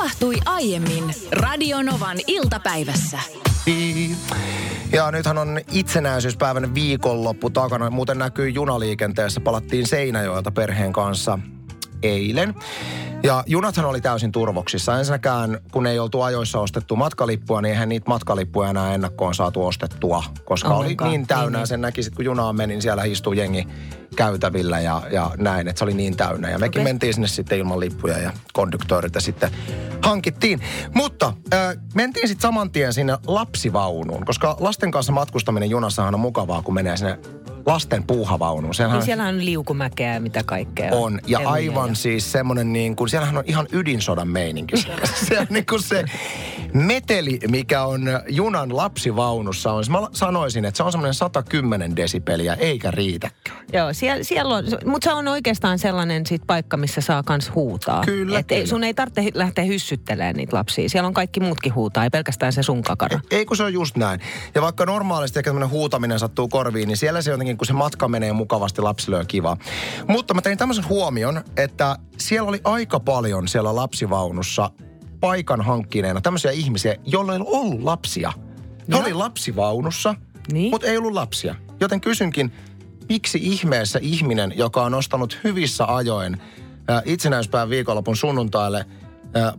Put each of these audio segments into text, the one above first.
tapahtui aiemmin Radionovan iltapäivässä. Ja nythän on itsenäisyyspäivän viikonloppu takana. Muuten näkyy junaliikenteessä. Palattiin Seinäjoelta perheen kanssa eilen. Ja junathan oli täysin turvoksissa. Ensinnäkään, kun ei oltu ajoissa ostettu matkalippua, niin eihän niitä matkalippuja enää ennakkoon saatu ostettua. Koska Ollenkaan. oli niin täynnä, Niin, sen näki kun junaan meni, niin siellä istuu jengi käytävillä ja, ja näin, että se oli niin täynnä. Ja mekin Okei. mentiin sinne sitten ilman lippuja ja konduktöörit ja sitten hankittiin. Mutta äh, mentiin sitten saman tien sinne lapsivaunuun, koska lasten kanssa matkustaminen junassahan on mukavaa, kun menee sinne lasten puuhavaunuun. Niin siellä on liukumäkeä ja mitä kaikkea. on. Ja Leluja aivan ja- siis semmoinen niin kuin, siellähän on ihan ydinsodan meininki. se on niin kuin se meteli, mikä on junan lapsivaunussa on. Mä sanoisin, että se on semmoinen 110 desibeliä, eikä riitäkään. Joo, siellä, siellä on, mutta se on oikeastaan sellainen sit paikka, missä saa kans huutaa. Kyllä, Et ei, kyllä. sun ei tarvitse lähteä hyssyttelemään niitä lapsia. Siellä on kaikki muutkin huutaa, ei pelkästään se sun kakara. Ei kun se on just näin. Ja vaikka normaalisti ehkä huutaminen sattuu korviin, niin siellä se jotenkin, kun se matka menee mukavasti, lapsille on kiva. Mutta mä tein tämmöisen huomion, että siellä oli aika paljon siellä lapsivaunussa paikan hankkineena tämmöisiä ihmisiä, joilla ei ollut lapsia. He oli lapsivaunussa, Niin. mutta ei ollut lapsia. Joten kysynkin, miksi ihmeessä ihminen, joka on ostanut hyvissä ajoin ää, itsenäispäivän viikonlopun sunnuntaille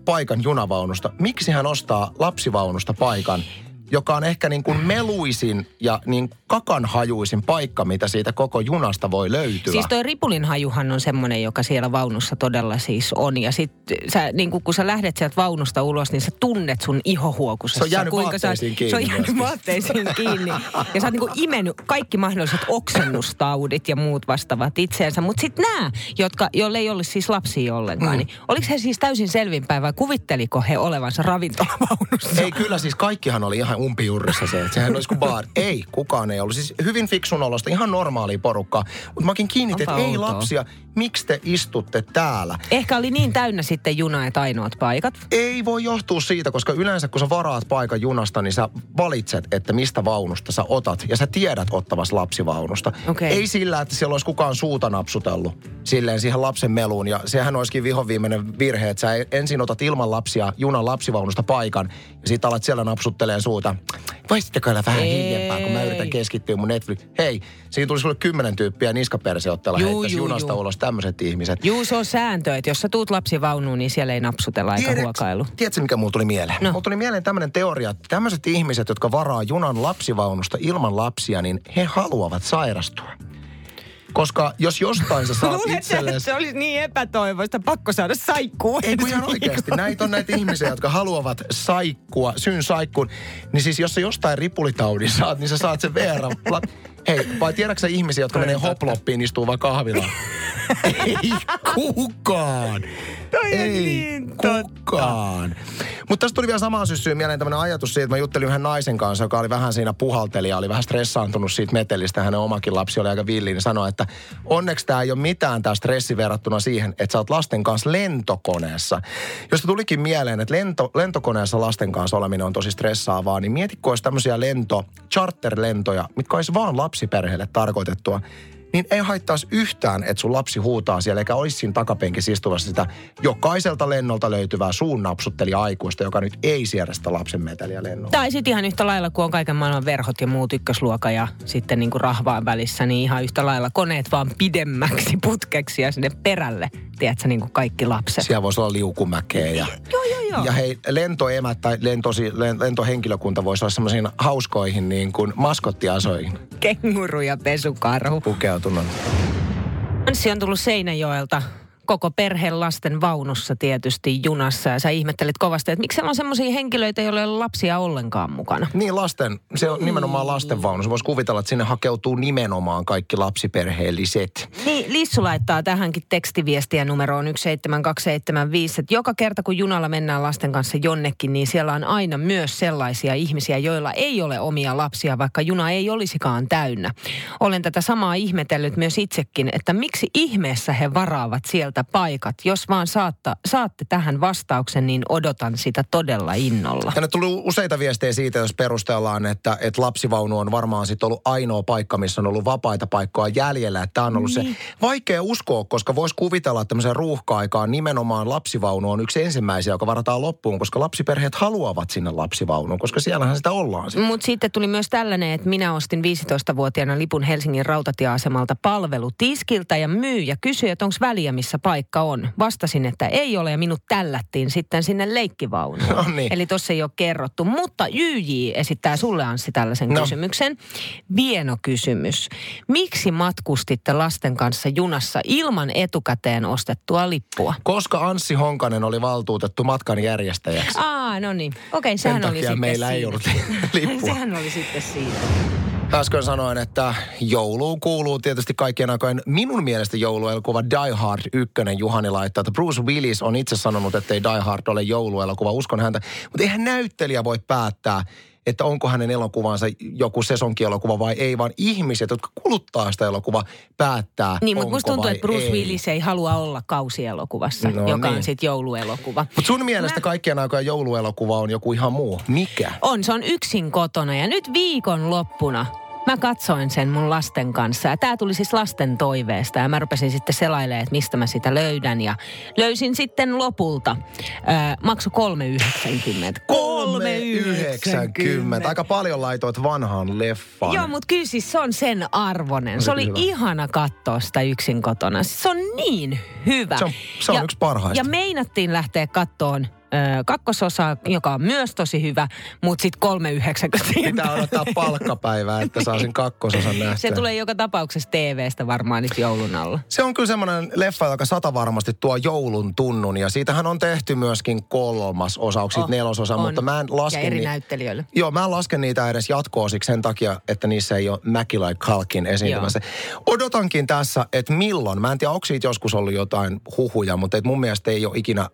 paikan junavaunusta, miksi hän ostaa lapsivaunusta paikan, joka on ehkä niin kuin meluisin ja niin kakanhajuisin paikka, mitä siitä koko junasta voi löytyä. Siis toi ripulin hajuhan on semmoinen, joka siellä vaunussa todella siis on. Ja sit sä, niin kun sä lähdet sieltä vaunusta ulos, niin sä tunnet sun ihohuokusessa. Se on jäänyt kuinka sä vaatteisiin kiinni Se on jäänyt vaatteisiin kiinni. Ja sä oot niin kuin imennyt kaikki mahdolliset oksennustaudit ja muut vastaavat itseensä. Mutta sitten nämä, jotka, joille ei ollut siis lapsia ollenkaan, mm. niin oliko he siis täysin selvinpäin vai kuvitteliko he olevansa ravintolavaunussa? Ei kyllä, siis kaikkihan oli ihan umpijurrissa se, että sehän olisi kuin bar. Ei, kukaan ei ollut. Siis hyvin fiksun olosta, ihan normaalia porukkaa. Mutta mäkin kiinnitin, että ei lapsia, miksi te istutte täällä? Ehkä oli niin täynnä sitten juna, että ainoat paikat. Ei voi johtua siitä, koska yleensä kun sä varaat paikan junasta, niin sä valitset, että mistä vaunusta sä otat. Ja sä tiedät ottavas lapsivaunusta. Okei. Ei sillä, että siellä olisi kukaan suuta napsutellut silleen siihen lapsen meluun. Ja sehän olisikin vihoviimeinen virhe, että sä ensin otat ilman lapsia junan lapsivaunusta paikan. Ja sit alat siellä napsutteleen suuta. Voisitteko olla vähän Ei. hiljempaa, kun mä yritän keskittyä mun Netflix. Hei, siinä tuli sulle kymmenen tyyppiä niskaperseottella Juu, heittäisi juu, junasta juu. ulos tämmöiset ihmiset. Juu, se on sääntö, että jos sä tuut lapsivaunuun, niin siellä ei napsutella Tiedät- huokailu. Tiedätkö, mikä mulla tuli mieleen? No. Mulla tuli mieleen tämmöinen teoria, että tämmöiset ihmiset, jotka varaa junan lapsivaunusta ilman lapsia, niin he haluavat sairastua. Koska jos jostain sä saat itsellesi... se olisi niin epätoivoista, pakko saada saikkuu. Ei kun ihan oikeasti. Näitä on näitä ihmisiä, jotka haluavat saikkua, syyn saikkuun. Niin siis jos sä jostain ripulitaudin saat, niin sä saat sen verran. Hei, vai tiedätkö ihmisiä, jotka menee hoploppiin, istuu vaan kahvilaan? Ei kukaan. Toi Ei niin kukaan. Mutta tästä tuli vielä samaan syssyyn mieleen tämmöinen ajatus siitä, että mä juttelin yhden naisen kanssa, joka oli vähän siinä puhaltelija, oli vähän stressaantunut siitä metelistä. Hänen omakin lapsi oli aika villi, niin sanoi, että onneksi tämä ei ole mitään tämä stressi verrattuna siihen, että sä oot lasten kanssa lentokoneessa. Josta tulikin mieleen, että lento, lentokoneessa lasten kanssa oleminen on tosi stressaavaa, niin mietitkö olisi tämmöisiä lento, charterlentoja, mitkä olisi vaan lapsiperheelle tarkoitettua, niin ei haittaisi yhtään, että sun lapsi huutaa siellä, eikä olisi siinä takapenkissä istuvassa sitä jokaiselta lennolta löytyvää suunnapsuttelija aikuista, joka nyt ei siedä sitä lapsen meteliä lennolla. Tai sitten ihan yhtä lailla, kun on kaiken maailman verhot ja muut ykkösluoka ja sitten niin kuin rahvaan välissä, niin ihan yhtä lailla koneet vaan pidemmäksi putkeksi ja sinne perälle, tiedätkö, niin kuin kaikki lapset. Siellä voisi olla liukumäkeä ja, Joo, joo, joo. ja hei, lentoemät tai lentosi, len- lentohenkilökunta voisi olla semmoisiin hauskoihin niin kuin maskottiasoihin Kenguru ja pesukarhu. Pukeutunut. Anssi on tullut Seinäjoelta koko perheen lasten vaunussa tietysti junassa ja sä ihmettelit kovasti, että miksi siellä on semmoisia henkilöitä, joilla ei ole lapsia ollenkaan mukana. Niin lasten, se on nimenomaan lastenvaunu. Se voisi kuvitella, että sinne hakeutuu nimenomaan kaikki lapsiperheelliset. Niin, Lissu laittaa tähänkin tekstiviestiä numeroon 17275, että joka kerta kun junalla mennään lasten kanssa jonnekin, niin siellä on aina myös sellaisia ihmisiä, joilla ei ole omia lapsia, vaikka juna ei olisikaan täynnä. Olen tätä samaa ihmetellyt myös itsekin, että miksi ihmeessä he varaavat sieltä paikat. Jos vaan saatta, saatte tähän vastauksen, niin odotan sitä todella innolla. Tänne tuli useita viestejä siitä, jos perustellaan, että, että lapsivaunu on varmaan sitten ollut ainoa paikka, missä on ollut vapaita paikkoja jäljellä. Että tämä on ollut niin. se vaikea uskoa, koska voisi kuvitella, että tämmöisen ruuhka-aikaan nimenomaan lapsivaunu on yksi ensimmäisiä, joka varataan loppuun, koska lapsiperheet haluavat sinne lapsivaunuun, koska siellähän sitä ollaan. Mutta sitten tuli myös tällainen, että minä ostin 15-vuotiaana lipun Helsingin rautatieasemalta palvelutiskiltä ja myyjä kysyi, että onko väliä, missä paikka on. Vastasin, että ei ole ja minut tällättiin sitten sinne leikkivaunuun. No niin. Eli tuossa ei ole kerrottu. Mutta JJ esittää sulle Anssi tällaisen no. kysymyksen. Vieno kysymys. Miksi matkustitte lasten kanssa junassa ilman etukäteen ostettua lippua? Koska Anssi Honkanen oli valtuutettu matkan järjestäjäksi. Aa, no niin. Okei, sehän Sen oli sitten meillä siitä. ei ollut lippua. sehän oli sitten siitä. Äsken sanoin, että jouluun kuuluu tietysti kaikkien aikojen minun mielestä jouluelokuva Die Hard 1. Juhani laittaa, että Bruce Willis on itse sanonut, että ei Die Hard ole jouluelokuva. Uskon häntä. Mutta eihän näyttelijä voi päättää, että onko hänen elokuvansa joku sesonkielokuva vai ei, vaan ihmiset, jotka kuluttaa sitä elokuvaa, päättää, Niin, mutta musta tuntuu, että Bruce ei. Willis ei halua olla kausielokuvassa, No joka on niin. sitten jouluelokuva. Mutta sun mielestä Mä- kaikkien aikojen jouluelokuva on joku ihan muu. Mikä? On, se on yksin kotona ja nyt viikon loppuna mä katsoin sen mun lasten kanssa. Ja tää tuli siis lasten toiveesta ja mä rupesin sitten selailemaan, että mistä mä sitä löydän. Ja löysin sitten lopulta. Äh, maksu 3,90. 3,90. Aika paljon laitoit vanhaan leffaan. Joo, mutta kyllä siis se on sen arvonen. Se Oli oli hyvä. ihana katsoa sitä yksin kotona. Se on niin hyvä. Se on- se on ja, yksi parhaista. Ja meinattiin lähteä kattoon ö, kakkososa, joka on myös tosi hyvä, mutta sitten 3,90. Pitää odottaa palkkapäivää, että saa sen kakkososan nähtyä. Se tulee joka tapauksessa TV-stä varmaan nyt joulun alla. Se on kyllä semmoinen leffa, joka sata varmasti tuo joulun tunnun. Ja siitähän on tehty myöskin kolmas osa, onko Oh, nelososa, on. mutta mä en laske Ja eri ni-. Joo, mä en laske niitä edes jatko-osiksi sen takia, että niissä ei ole Mäkilai Kalkin esiintymässä. Odotankin tässä, että milloin, mä en tiedä, onko siitä joskus ollut jotain huhuja, mutta et mun mielestä ei ole ikinä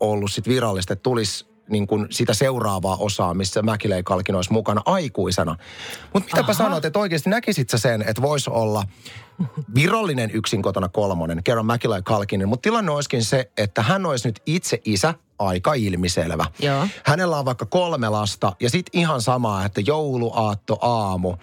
ollut sit virallista, että tulisi niin kuin sitä seuraavaa osaa, missä Mäkilei Kalkin olisi mukana aikuisena. Mutta mitäpä Aha. sanot, että oikeasti näkisit sä sen, että voisi olla virallinen yksin kotona kolmonen, kerran Mäkilai Kalkinen, mutta tilanne olisikin se, että hän olisi nyt itse isä, aika ilmiselvä. Joo. Hänellä on vaikka kolme lasta ja sitten ihan sama, että jouluaatto aamu.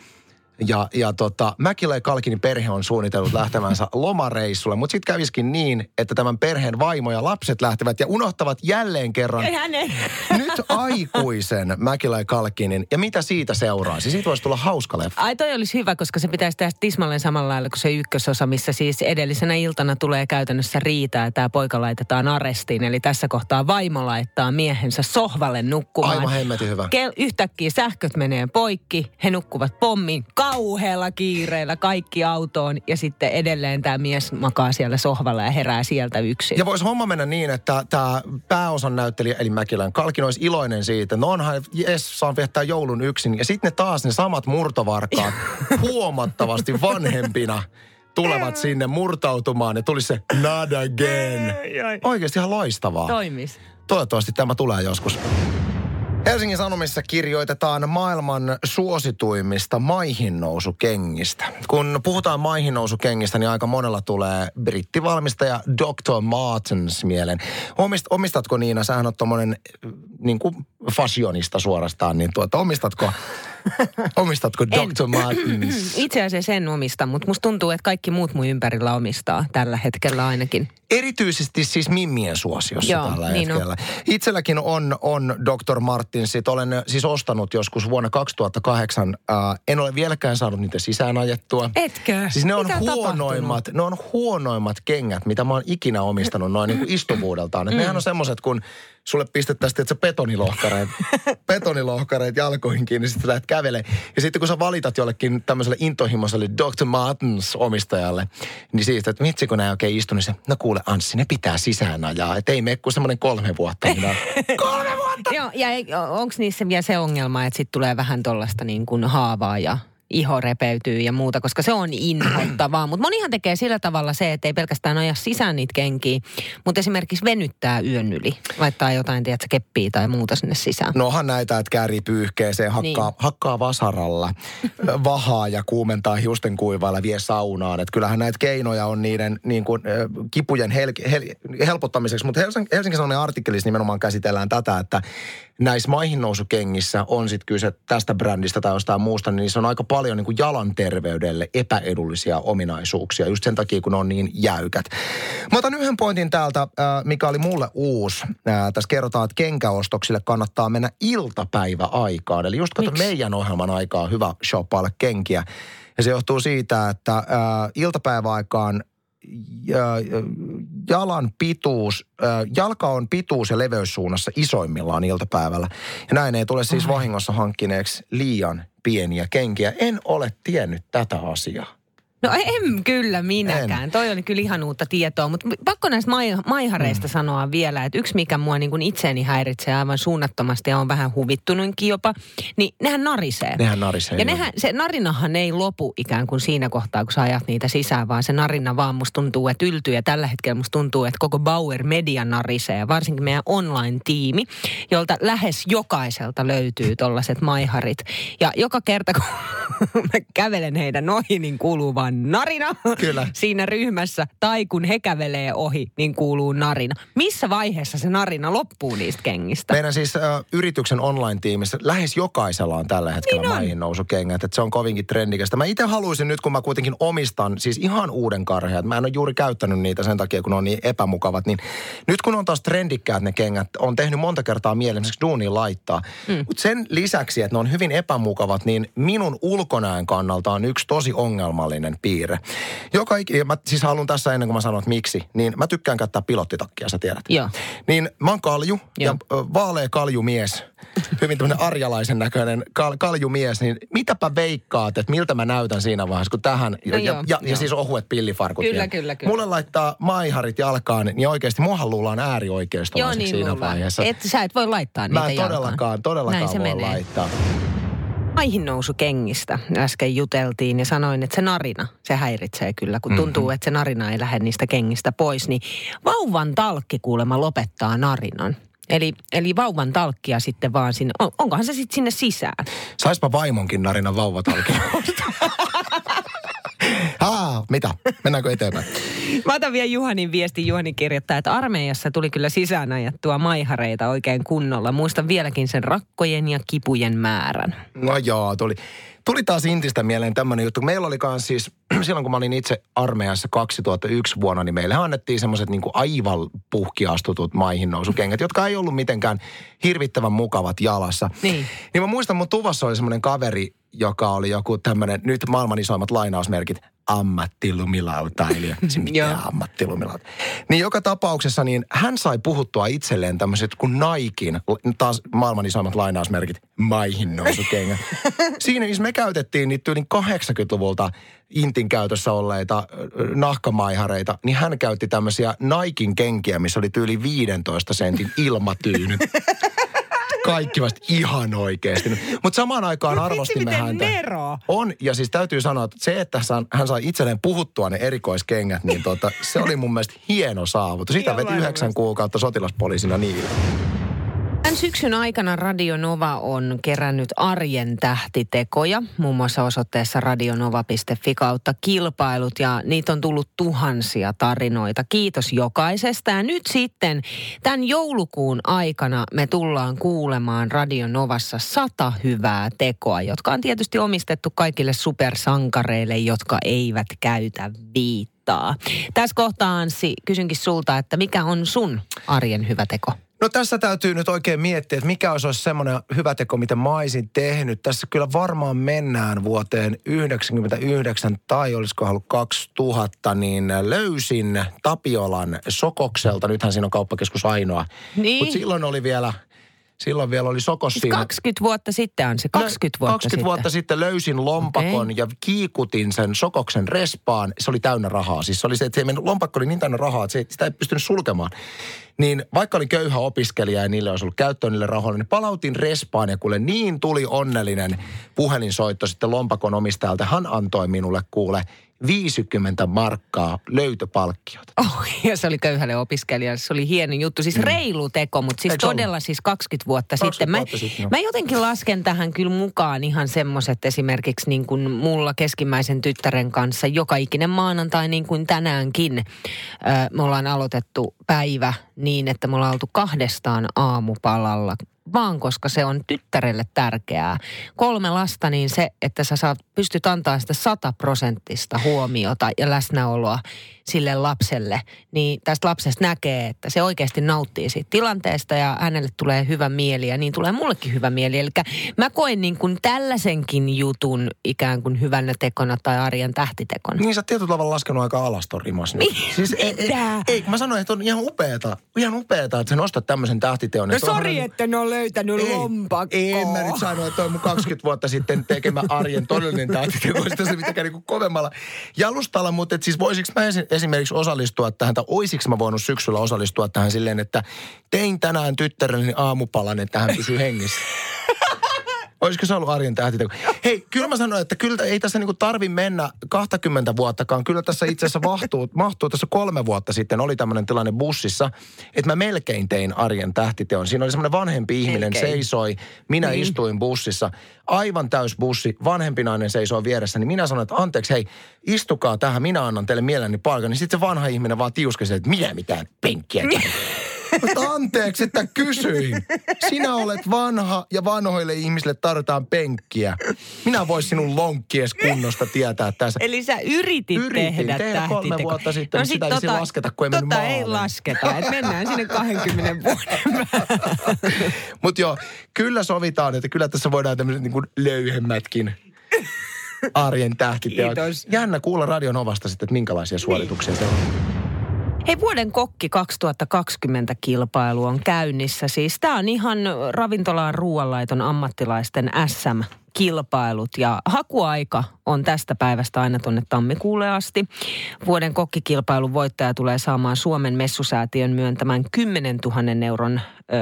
Ja, ja tota, Mäkilä ja Kalkinin perhe on suunnitellut lähtevänsä lomareissulle, mutta sitten käviskin niin, että tämän perheen vaimo ja lapset lähtevät ja unohtavat jälleen kerran Hänen. nyt aikuisen Mäkilä ja Kalkinin. Ja mitä siitä seuraisi? Siitä voisi tulla hauska leffa. Ai toi olisi hyvä, koska se pitäisi tehdä tismalleen samalla lailla kuin se ykkösosa, missä siis edellisenä iltana tulee käytännössä riita ja tämä poika laitetaan arestiin. Eli tässä kohtaa vaimo laittaa miehensä sohvalle nukkumaan. Aivan hemmetin hyvä. Kel- yhtäkkiä sähköt menee poikki, he nukkuvat pommin kauhealla kiireellä kaikki autoon ja sitten edelleen tämä mies makaa siellä sohvalla ja herää sieltä yksin. Ja voisi homma mennä niin, että tämä pääosan näyttelijä, eli Mäkilän Kalkin, olisi iloinen siitä. No onhan, jes, saan viettää joulun yksin. Ja sitten ne taas ne samat murtovarkaat huomattavasti vanhempina tulevat sinne murtautumaan. Ja tulisi se not again. Oikeasti ihan loistavaa. Toimis. Toivottavasti tämä tulee joskus. Helsingin Sanomissa kirjoitetaan maailman suosituimmista maihinnousukengistä. Kun puhutaan maihinnousukengistä, niin aika monella tulee brittivalmistaja Dr. Martens mieleen. Omist, omistatko Niina, sähän on tommonen niin kuin fashionista suorastaan, niin tuota, omistatko, omistatko. Dr. Martens? Itse asiassa en omista, mutta musta tuntuu, että kaikki muut mun ympärillä omistaa tällä hetkellä ainakin. Erityisesti siis mimmien suosiossa Joo, tällä niin on. hetkellä. Itselläkin on, on Dr. Martinsit. Olen siis ostanut joskus vuonna 2008. Äh, en ole vieläkään saanut niitä sisään ajettua. Etkö? Siis ne on Mitä on huonoimmat, ne on huonoimmat kengät, mitä mä oon ikinä omistanut noin niin kuin istuvuudeltaan. Mm. Nehän on semmoiset, kun sulle pistettäisiin, että betonilohkareet, betonilohkareet jalkoihin kiinni, sitten lähdet kävelee. Ja sitten kun sä valitat jollekin tämmöiselle intohimoiselle Dr. Martens omistajalle, niin siitä, että vitsi kun nämä oikein istu, niin se, no kuule Anssi, ne pitää sisään ajaa. Että ei mene kuin semmoinen kolme vuotta. Minä, kolme vuotta! Joo, ja onko niissä vielä se ongelma, että sitten tulee vähän tuollaista niin kuin haavaa ja, iho repeytyy ja muuta, koska se on inhottavaa. Mutta monihan tekee sillä tavalla se, että ei pelkästään aja sisään niitä kenkiä, mutta esimerkiksi venyttää yön yli. Laittaa jotain, tiedätkö, keppiä tai muuta sinne sisään. Nohan näitä, että käärii pyyhkeeseen, hakkaa, niin. hakkaa vasaralla, vahaa ja kuumentaa hiusten kuivailla, vie saunaan. Että kyllähän näitä keinoja on niiden niin kuin, kipujen hel, hel, helpottamiseksi. Mutta Helsingin, Sanoinen artikkelissa nimenomaan käsitellään tätä, että näissä maihinnousukengissä on sitten kyse tästä brändistä tai jostain muusta, niin se on aika paljon niin kuin jalan terveydelle epäedullisia ominaisuuksia, just sen takia, kun ne on niin jäykät. Mä otan yhden pointin täältä, mikä oli mulle uusi. Tässä kerrotaan, että kenkäostoksille kannattaa mennä iltapäiväaikaan. Eli just kato meidän ohjelman aikaa hyvä shoppailla kenkiä. Ja se johtuu siitä, että iltapäiväaikaan jalan pituus, jalka on pituus- ja leveyssuunnassa isoimmillaan iltapäivällä. Ja näin ei tule siis vahingossa hankkineeksi liian pieniä kenkiä. En ole tiennyt tätä asiaa. No en kyllä minäkään. En. Toi on kyllä ihan uutta tietoa. Mutta pakko näistä mai, maihareista mm. sanoa vielä, että yksi mikä mua niin kuin itseäni häiritsee aivan suunnattomasti ja on vähän huvittunutkin jopa, niin nehän narisee. Nehän narisee. Ja nehän, se narinahan ei lopu ikään kuin siinä kohtaa, kun sä ajat niitä sisään, vaan se narina vaan musta tuntuu, että yltyy. Ja tällä hetkellä musta tuntuu, että koko Bauer Media narisee. Varsinkin meidän online-tiimi, jolta lähes jokaiselta löytyy tollaset maiharit. Ja joka kerta, kun mä kävelen heidän ohi, niin kuuluu vaan narina Kyllä. siinä ryhmässä. Tai kun he kävelee ohi, niin kuuluu narina. Missä vaiheessa se narina loppuu niistä kengistä? Meidän siis uh, yrityksen online-tiimissä lähes jokaisella on tällä hetkellä niin maihin nousukengät. Että se on kovinkin trendikästä. Mä itse haluaisin nyt, kun mä kuitenkin omistan siis ihan uuden karhea. Mä en ole juuri käyttänyt niitä sen takia, kun ne on niin epämukavat. Niin nyt kun on taas trendikkäät ne kengät, on tehnyt monta kertaa mielessä duuniin laittaa. Mm. Mutta sen lisäksi, että ne on hyvin epämukavat, niin minun ulkonäön kannalta on yksi tosi ongelmallinen piirre. Joka ik- mä siis haluan tässä ennen kuin mä sanon, että miksi, niin mä tykkään käyttää pilottitakkia, sä tiedät. Joo. Niin mä oon kalju Joo. ja vaalea kaljumies, hyvin tämmöinen arjalaisen näköinen kal- kaljumies, niin mitäpä veikkaat, että miltä mä näytän siinä vaiheessa, kun tähän, no ja, joo, ja, joo. ja siis ohuet pillifarkut. Kyllä, kyllä, kyllä. Mulle laittaa maiharit jalkaan, niin oikeasti muahan luullaan äärioikeistolaiseksi niin siinä luullaan. vaiheessa. Et, sä et voi laittaa niitä Mä en todellakaan, todellakaan voi menee. laittaa maihin nousu kengistä äsken juteltiin ja sanoin, että se narina, se häiritsee kyllä, kun tuntuu, mm-hmm. että se narina ei lähde niistä kengistä pois, niin vauvan talkki kuulemma lopettaa narinan. Eli, eli vauvan talkkia sitten vaan sinne, on, onkohan se sitten sinne sisään? Saispa vaimonkin narinan vauvatalkin. Haa, mitä? Mennäänkö eteenpäin? Mä otan vielä Juhanin viesti. Juhani kirjoittaa, että armeijassa tuli kyllä sisään ajattua maihareita oikein kunnolla. Muistan vieläkin sen rakkojen ja kipujen määrän. No joo, tuli. Tuli taas Intistä mieleen tämmöinen juttu. Meillä oli kans siis, silloin kun mä olin itse armeijassa 2001 vuonna, niin meille annettiin semmoiset niin aivan puhkiastutut maihin nousukengät, jotka ei ollut mitenkään hirvittävän mukavat jalassa. Niin. Niin mä muistan, mun tuvassa oli semmoinen kaveri, joka oli joku tämmöinen, nyt maailman isoimmat lainausmerkit, ammattilumilautailija. Se mitään ammattilumilauta. Niin joka tapauksessa niin hän sai puhuttua itselleen tämmöiset kuin Naikin, taas maailman isoimmat lainausmerkit, maihin nousukengät. Siinä missä me käytettiin niitä yli 80-luvulta Intin käytössä olleita nahkamaihareita, niin hän käytti tämmöisiä Naikin kenkiä, missä oli yli 15 sentin ilmatyynyt kaikki vasta ihan oikeasti. Mutta samaan aikaan arvostimme Vitsi, häntä. Nero. On, ja siis täytyy sanoa, että se, että hän sai itselleen puhuttua ne erikoiskengät, niin tota, se oli mun mielestä hieno saavutus. Sitä veti yhdeksän kuukautta sotilaspoliisina niin. Tämän syksyn aikana Radio Nova on kerännyt arjen tähtitekoja, muun muassa osoitteessa radionova.fi kautta kilpailut ja niitä on tullut tuhansia tarinoita. Kiitos jokaisesta ja nyt sitten tämän joulukuun aikana me tullaan kuulemaan Radio Novassa sata hyvää tekoa, jotka on tietysti omistettu kaikille supersankareille, jotka eivät käytä viittaa. Tässä kohtaa Anssi, kysynkin sulta, että mikä on sun arjen hyvä teko? No tässä täytyy nyt oikein miettiä, että mikä olisi semmoinen hyvä teko, mitä mä olisin tehnyt. Tässä kyllä varmaan mennään vuoteen 99 tai olisiko ollut 2000, niin löysin Tapiolan Sokokselta. Nythän siinä on kauppakeskus ainoa. Niin. Mutta silloin oli vielä Silloin vielä oli sokos siis siinä. 20 vuotta sitten on se, 20 vuotta 20 sitten. vuotta sitten löysin lompakon okay. ja kiikutin sen sokoksen respaan. Se oli täynnä rahaa. Siis se oli se, että se lompakko oli niin täynnä rahaa, että se, sitä ei pystynyt sulkemaan. Niin vaikka olin köyhä opiskelija ja niille olisi ollut käyttöön niille rahoille, niin palautin respaan ja kuule niin tuli onnellinen puhelinsoitto sitten lompakon omistajalta. Hän antoi minulle kuule 50 markkaa löytöpalkkiota. Oh, ja se oli köyhälle opiskelijalle. Se oli hieno juttu. Siis mm. reilu teko, mutta siis Eikö todella ollut? siis 20 vuotta 20 sitten. Vuotta mä, sitten mä jotenkin lasken tähän kyllä mukaan ihan semmoiset esimerkiksi niin kuin mulla keskimmäisen tyttären kanssa joka ikinen maanantai niin kuin tänäänkin. me ollaan aloitettu päivä niin, että me ollaan oltu kahdestaan aamupalalla vaan koska se on tyttärelle tärkeää. Kolme lasta, niin se, että sä saat, pystyt antaa sitä sataprosenttista huomiota ja läsnäoloa sille lapselle, niin tästä lapsesta näkee, että se oikeasti nauttii siitä tilanteesta ja hänelle tulee hyvä mieli ja niin tulee mullekin hyvä mieli. Eli mä koen niin kuin tällaisenkin jutun ikään kuin hyvänä tekona tai arjen tähtitekona. Niin sä oot tietyllä tavalla laskenut aika alas ton rimas. Niin. Siis ei, ei, ei, mä sanoin, että on ihan upeeta, ihan upeeta, että sä nostat tämmöisen tähtiteon. No sori, että ne on löytänyt ei, lompakkoa. Ei, mä nyt sanoin, että on mun 20 vuotta sitten tekemä arjen todellinen tähtiteko. Sitä se mitenkään niin kovemmalla jalustalla, mutta et siis voisiko mä esimerkiksi osallistua tähän, tai oisiko mä voinut syksyllä osallistua tähän silleen, että tein tänään tyttärelleni aamupalan, että hän pysyy hengissä. Olisiko se ollut arjen tähtiteko? Hei, kyllä mä sanoin, että kyllä ei tässä niinku tarvi mennä 20 vuottakaan. Kyllä tässä itse asiassa mahtuu, mahtuu tässä kolme vuotta sitten oli tämmöinen tilanne bussissa, että mä melkein tein arjen tähtiteon. Siinä oli semmoinen vanhempi ihminen, melkein. seisoi, minä niin. istuin bussissa. Aivan täys bussi, vanhempi nainen seisoi vieressä, niin minä sanoin, että anteeksi, hei, istukaa tähän, minä annan teille mielelläni paikan. Niin sitten se vanha ihminen vaan tiuskasi, että minä mitään penkkiä. Mutta anteeksi, että kysyin. Sinä olet vanha ja vanhoille ihmisille tarvitaan penkkiä. Minä voisin sinun lonkkies kunnosta tietää tässä. Eli sä yritit Yritin tehdä tehdä kolme vuotta sitten, no sitä tota, ei lasketa, kun ei tota mennyt ei lasketa, että mennään sinne 20 vuoden Mutta joo, kyllä sovitaan, että kyllä tässä voidaan tämmöiset niin löyhemmätkin arjen tähtiteot. Kiitos. Jännä kuulla Radion Ovasta sitten, että minkälaisia suorituksia se on. Hei, vuoden kokki 2020 kilpailu on käynnissä. Siis tämä on ihan ravintolaan ruoanlaiton ammattilaisten SM kilpailut ja hakuaika on tästä päivästä aina tuonne tammikuulle asti. Vuoden kokkikilpailun voittaja tulee saamaan Suomen messusäätiön myöntämän 10 000 euron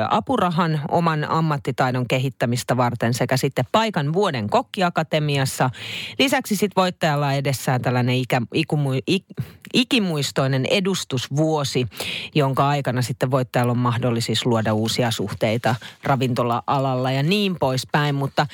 apurahan oman ammattitaidon kehittämistä varten sekä sitten paikan vuoden kokkiakatemiassa. Lisäksi sitten voittajalla on edessään tällainen ikä, ikumu, ik, ikimuistoinen edustusvuosi, jonka aikana sitten voittajalla on mahdollisuus luoda uusia suhteita ravintola-alalla ja niin poispäin. Mutta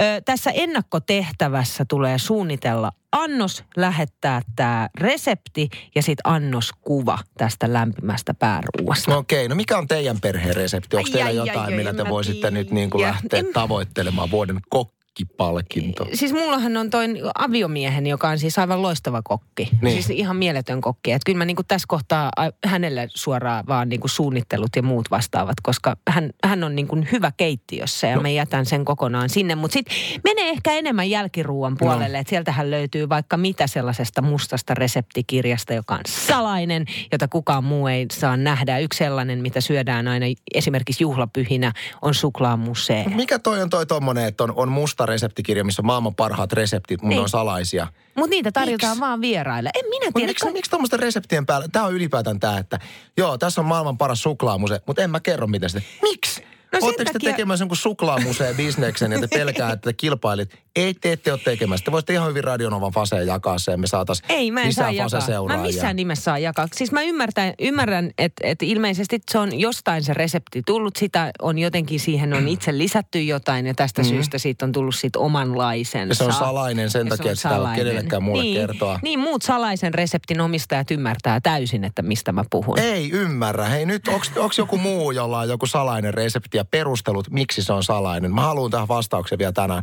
ö, tässä ennakkotehtävässä tulee suunnitella annos, lähettää tämä resepti ja sitten annoskuva tästä lämpimästä pääruuasta. No okei, no mikä on teidän perheen resepti? Onko teillä ai, jotain, ai, millä te voisitte nyt niin kuin lähteä en... tavoittelemaan vuoden kokki? Kokkipalkinto. Siis mullahan on toi aviomiehen, joka on siis aivan loistava kokki. Niin. Siis ihan mieletön kokki. Että kyllä mä niinku tässä kohtaa hänelle suoraan vaan niinku suunnittelut ja muut vastaavat, koska hän, hän on niinku hyvä keittiössä ja no. me jätän sen kokonaan sinne. Mutta sitten menee ehkä enemmän jälkiruuan puolelle, no. että sieltähän löytyy vaikka mitä sellaisesta mustasta reseptikirjasta, joka on salainen, jota kukaan muu ei saa nähdä. Yksi sellainen, mitä syödään aina esimerkiksi juhlapyhinä, on suklaamusee. Mikä toi on toi tommonen, että on, on musta reseptikirja, missä on maailman parhaat reseptit, mutta on salaisia. Mutta niitä tarjotaan miks? vaan vieraille. En minä tiedä. Miksi, miksi tuommoisten reseptien päällä? Tämä on ylipäätään tämä, että joo, tässä on maailman paras suklaamuse, mutta en mä kerro miten sitä. Miksi? No Oletteko te takia... tekemässä jonkun suklaamuseen bisneksen ja te pelkää, että te kilpailit? Ei te ette ole tekemässä. Te voisitte ihan hyvin Radionovan faseen jakaa sen ja me saataisiin Ei, mä en saa jakaa. Mä missään nimessä saa jakaa. Siis mä ymmärrän, ymmärrän että, että ilmeisesti se on jostain se resepti tullut. Sitä on jotenkin, siihen on itse lisätty jotain ja tästä mm. syystä siitä on tullut sitten omanlaisensa. Ja se on salainen sen ja takia, että sitä ei ole kenellekään mulle niin, kertoa. Niin, muut salaisen reseptin omistajat ymmärtää täysin, että mistä mä puhun. Ei ymmärrä. Hei nyt, onko joku muu, jolla on joku salainen resepti ja perustelut, miksi se on salainen? Mä haluan tähän vastauksen vielä tänään.